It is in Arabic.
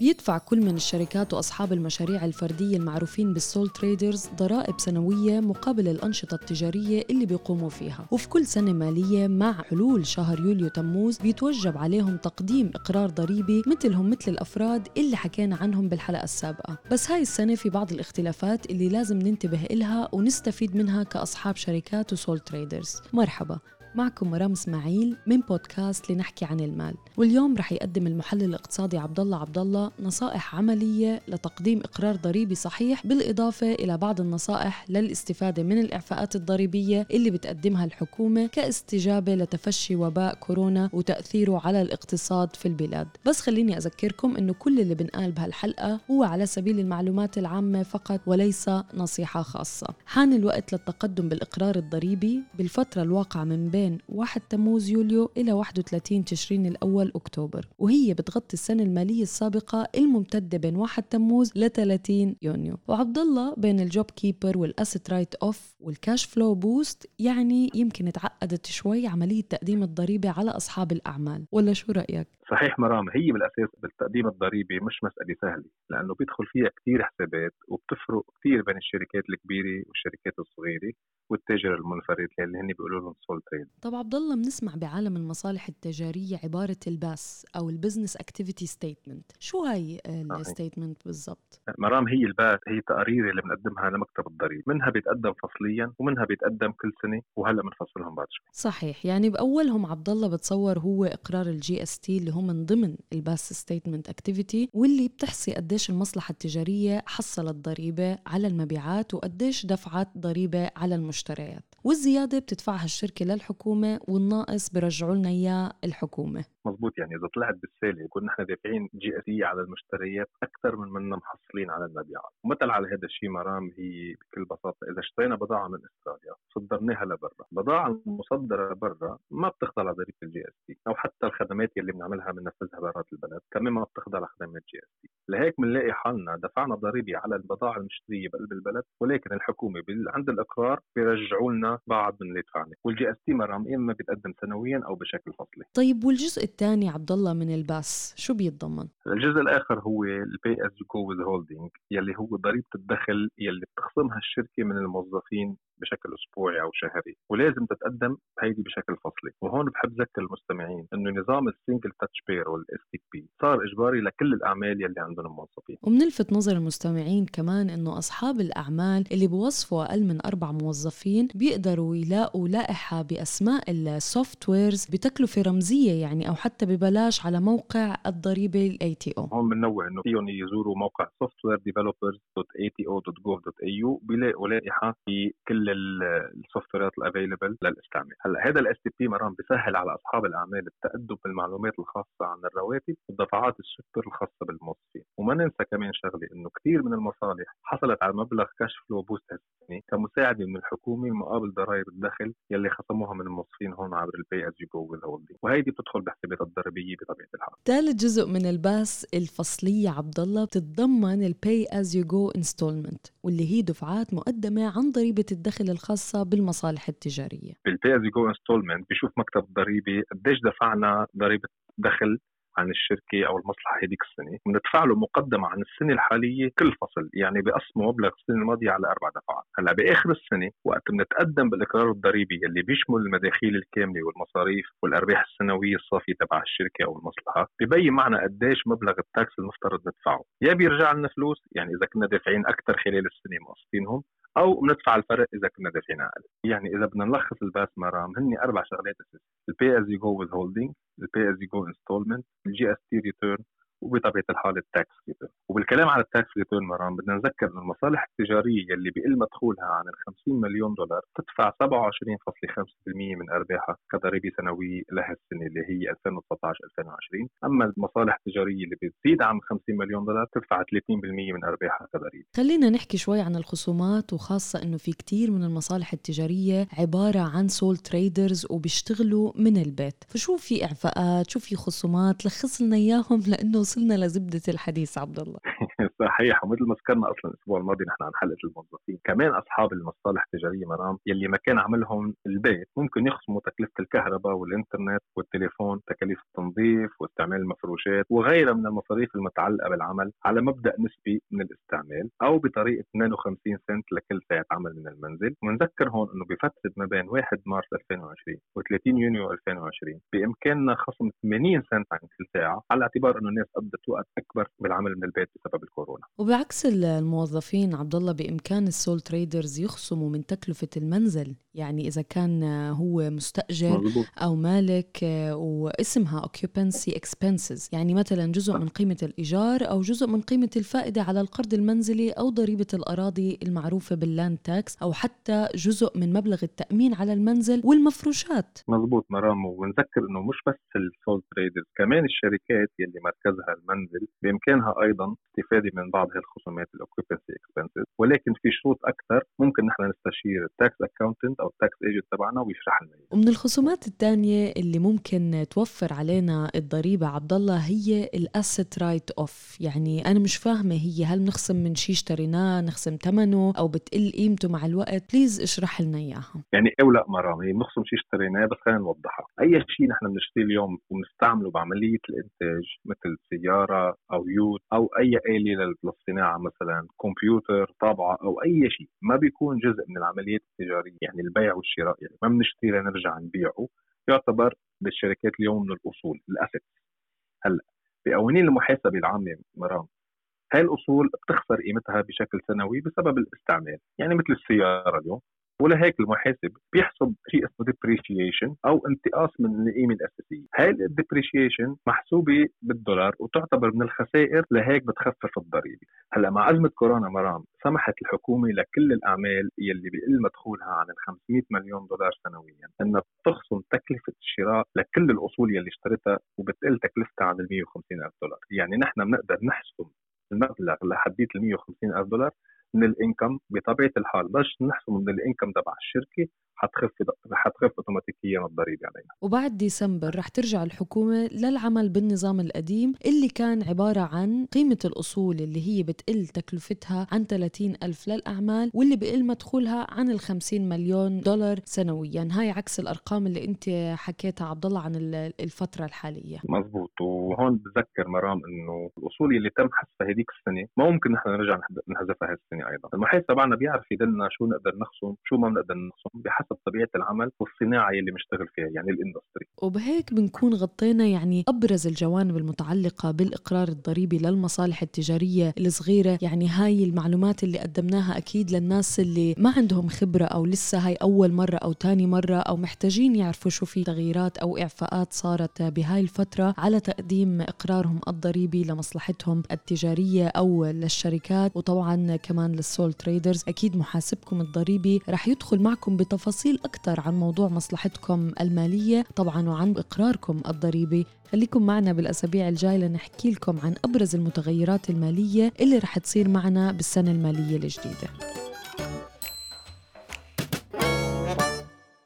بيدفع كل من الشركات وأصحاب المشاريع الفردية المعروفين بال sole traders ضرائب سنوية مقابل الأنشطة التجارية اللي بيقوموا فيها. وفي كل سنة مالية مع حلول شهر يوليو تموز بيتوجب عليهم تقديم إقرار ضريبي مثلهم مثل الأفراد اللي حكينا عنهم بالحلقة السابقة. بس هاي السنة في بعض الاختلافات اللي لازم ننتبه إلها ونستفيد منها كأصحاب شركات و sole traders. مرحبا. معكم مرام إسماعيل من بودكاست لنحكي عن المال. واليوم رح يقدم المحلل الاقتصادي عبد الله عبد الله نصائح عملية لتقديم إقرار ضريبي صحيح بالإضافة إلى بعض النصائح للاستفادة من الإعفاءات الضريبية اللي بتقدمها الحكومة كاستجابة لتفشي وباء كورونا وتأثيره على الاقتصاد في البلاد. بس خليني أذكركم إنه كل اللي بنقال بهالحلقة هو على سبيل المعلومات العامة فقط وليس نصيحة خاصة. حان الوقت للتقدم بالإقرار الضريبي بالفترة الواقعة من بين بين 1 تموز يوليو إلى 31 تشرين الأول أكتوبر. وهي بتغطي السنة المالية السابقة الممتدة بين 1 تموز ل 30 يونيو. وعبد الله بين ال Job Keeper وال asset write off وال cash flow boost يعني يمكن تعقدت شوي عملية تقديم الضريبة على أصحاب الأعمال. ولا شو رأيك؟ صحيح مرام هي بالاساس بالتقديم الضريبي مش مسألة سهلة لأنه بيدخل فيها كثير حسابات وبتفرق كثير بين الشركات الكبيرة والشركات الصغيرة والتاجر المنفرد اللي هن بيقولوا لهم sole trader طب عبد الله بنسمع بعالم المصالح التجارية عبارة ال BAS أو ال business activity statement شو هاي ال statement بالضبط؟ مرام هي ال BAS هي تقارير اللي بنقدمها لمكتب الضريبه منها بيتقدم فصليا ومنها بيتقدم كل سنة وهلأ بنفصلهم بعد شوي. صحيح يعني بأولهم عبد الله بتصور هو إقرار ال GST اللي هو من ضمن ال BAS statement activity واللي بتحصي قديش المصلحة التجارية حصلت ضريبة على المبيعات وقديش دفعت ضريبة على المشتريات. والزيادة بتدفعها الشركة للحكومة والناقص برجعوا لنا إياه الحكومة. مزبوط يعني إذا طلعت بالسالب يكون نحن دافعين GST على المشتريات أكثر من منا محصلين على المبيعات. ومثل على هذا الشيء مرام هي بكل بساطة إذا اشترينا بضاعة من إستراليا صدرناها لبرا. البضاعه المصدرة برا ما بتخضع لضريبه ال GST أو حتى الخدمات اللي بنعملها بننفذها برات البلد كمان ما بتخضع لخدمات GST لهيك بنلاقي حالنا دفعنا ضريبة على البضاعة المشترية بقلب البلد ولكن الحكومة عند الإقرار بيرجعوا لنا بعض من اللي دفعنا. وال GST مرام إما بيتقدم سنويا أو بشكل فصلي. طيب والجزء الثاني عبد الله من ال BAS شو بيتضمن؟ الجزء الآخر هو ال pay as you go withholding يلي هو ضريبة الدخل يلي بتخصمها الشركة من الموظفين بشكل أسبوعي أو شهري ولازم تتقدم هيدي بشكل فصلي. وهون بحب ذكر المستمعين إنه نظام ال single touch payroll وال STP صار إجباري لكل الأعمال يلي عندهم موظفين. وبنلفت نظر المستمعين كمان إنه أصحاب الأعمال اللي بوظفوا أقل من أربع موظفين بيقدروا يلاقوا لائحة بأسماء ال softwares بتكلفة رمزية يعني أو حتى ببلاش على موقع الضريبة ال ATO هون بنوه إنه فيهم يزوروا موقع softwaredevelopers.ato.gov.au بيلاقوا لائحة بكل ال software ات ال available للاستعمال هلا هذا ال STP مرام بيسهل على أصحاب الأعمال التقدم بالمعلومات الخاصة عن الرواتب ودفعات الشكر الخاصة بالموظفين. وما ننسى كمان شغلة إنه كثير من المصالح حصلت على مبلغ cash flow boost السنة كمساعده من الحكومة مقابل ضرائب الدخل يلي خصموها من الموظفين هون عبر ال pay as you go وهيدي بتدخل بحسابات الضريبية بطبيعة الحال. ثالث جزء من ال BAS الفصليه عبد الله بتتضمن ال pay as you go instalment واللي هي دفعات مقدمة عن ضريبة الدخل الخاصة بالمصالح التجارية. بال pay as you go instalment بيشوف مكتب الضريبة قديش دفعنا ضريبة دخل عن الشركة أو المصلحة هذيك السنة. بندفع له مقدمة عن السنة الحالية كل فصل يعني بقسموا مبلغ السنة الماضية على أربع دفعات. هلأ بآخر السنة وقت بنتقدم بالإقرار الضريبي اللي بيشمل المداخيل الكاملة والمصاريف والأرباح السنوية الصافية تبع الشركة أو المصلحة ببين معنا قديش مبلغ ال tax المفترض ندفعه. يا بيرجع لنا فلوس يعني إذا كنا دافعين أكثر خلال السنة مقسطينهم أو بندفع الفرق إذا كنا دافعين أقل. يعني إذا بدنا نلخص ال BAS مرام هن أربع شغلات أساسية. ال pay as you go withholding ال pay as you go instalment ال GST return وبطبيعة الحال ال tax return وبالكلام على ال tax return مرام بدنا نذكر ان المصالح التجارية يلي بقل مدخولها عن ال 50 مليون دولار تدفع 27.5% من أرباحها كضريبة سنوية لها السنة اللي هي 2019 2020 أما المصالح التجارية اللي بتزيد عن 50 مليون دولار تدفع 30% من أرباحها كضريبة. خلينا نحكي شوي عن الخصومات وخاصة إنه في كتير من المصالح التجارية عبارة عن sole traders وبيشتغلوا من البيت. فشو في إعفاءات؟ شو في خصومات؟ لخص لنا إياهم لأنه وصلنا لزبدة الحديث عبد الله. صحيح ومثل ما ذكرنا أصلا الأسبوع الماضي نحن عن حلقة الموظفين كمان أصحاب المصالح التجاريه مرام يلي مكان عملهم البيت ممكن يخصموا تكلفة الكهرباء والإنترنت والتليفون تكاليف التنظيف واستعمال المفروشات وغيرها من المصاريف المتعلقة بالعمل على مبدأ نسبي من الاستعمال أو بطريقة 52 سنت لكل ساعه عمل من المنزل. ونذكر هون إنه بفترة ما بين 1 مارس 2020 و30 يونيو 2020 بإمكاننا خصم 80 سنت عن كل ساعة على اعتبار إنه الناس قضت وقت أكبر بالعمل من البيت بسبب الكورونا. وبعكس الموظفين عبد الله بإمكان ال sole traders يخصموا من تكلفة المنزل يعني إذا كان هو مستأجر مزبوط. أو مالك واسمها occupancy expenses يعني مثلا جزء من قيمة الإيجار أو جزء من قيمة الفائدة على القرض المنزلي أو ضريبة الأراضي المعروفة بال land tax أو حتى جزء من مبلغ التأمين على المنزل والمفروشات مزبوط مرام ونذكر إنه مش بس ال sole traders كمان الشركات يلي مركزها المنزل بإمكانها أيضا استفادة من بعض هالخصومات ال occupancy expenses ولكن في شروط أكثر ممكن نحن نستشير ال tax accountant أو ال tax agent تبعنا ويشرح لنا ومن الخصومات الثانية اللي ممكن توفر علينا الضريبة عبد الله هي ال asset write off يعني أنا مش فاهمة هي هل نخصم من شيء اشتريناه نخصم ثمنه أو بتقل قيمته مع الوقت؟ please اشرح لنا إياها. يعني أو لا مرام هي بنخصم شيء اشتريناه بس خلينا نوضحها. أي شيء نحن بنشتريه اليوم وبنستعمله بعملية الإنتاج مثل سيارة أو يوت أو أي آلة للصناعة مثلا كمبيوتر طابعه أو أي شيء ما بيكون جزء من العمليات التجارية يعني البيع والشراء يعني ما بنشتري لنرجع نبيعه يعتبر بالشركات اليوم من الأصول الاسيتس هلأ بقوانين المحاسبة العامة مرام هاي الأصول بتخسر قيمتها بشكل سنوي بسبب الاستعمال يعني مثل السيارة اليوم. ولهيك المحاسب بيحسب شيء اسمه depreciation أو انتقاص من القيمه الأساسية، هاي ال depreciation محسوبة بالدولار وتعتبر من الخسائر لهيك بتخفف الضريبة، هلأ مع أزمة كورونا مرام سمحت الحكومة لكل الأعمال يلي بيقل مدخولها عن ال 500 مليون دولار سنويا إنها تخصم تكلفة الشراء لكل الأصول يلي اشتريتها وبتقل تكلفتها عن ال 150 ألف دولار، يعني نحن بنقدر نحسب المبلغ لحديت ال 150 ألف دولار من الإنكم بطبيعة الحال بس نحسب من الإنكم تبع الشركة حتخف حتخف اوتوماتيكيا الضريبة علينا. وبعد ديسمبر رح ترجع الحكومة للعمل بالنظام القديم اللي كان عبارة عن قيمة الأصول اللي هي بتقل تكلفتها عن 30 ألف للأعمال واللي بقل مدخولها عن ال 50 مليون دولار سنويا. هاي عكس الأرقام اللي أنت حكيتها عبد الله عن الفترة الحالية. مزبوط. وهون بتذكر مرام إنه الأصول اللي تم حذفها هذيك السنة ما ممكن نحن نرجع نحذفها هالسنه أيضا. المحاسب تبعنا بيعرف يدلنا شو نقدر نخصم شو ما بنقدر نخصم. بحسب حسب طبيعه العمل والصناعه اللي مشتغل فيها يعني ال industry. وبهيك بنكون غطينا يعني أبرز الجوانب المتعلقة بالإقرار الضريبي للمصالح التجارية الصغيرة. يعني هاي المعلومات اللي قدمناها أكيد للناس اللي ما عندهم خبرة أو لسه هاي أول مرة أو ثاني مرة أو محتاجين يعرفوا شو في تغييرات أو إعفاءات صارت بهاي الفترة على تقديم إقرارهم الضريبي لمصلحتهم التجارية أو للشركات. وطبعا كمان لل sole traders أكيد محاسبكم الضريبي رح يدخل معكم بتفاصيل تفاصيل أكثر عن موضوع مصلحتكم المالية طبعا وعن إقراركم الضريبي. خليكم معنا بالأسابيع الجاية لنحكي لكم عن أبرز المتغيرات المالية اللي رح تصير معنا بالسنة المالية الجديدة.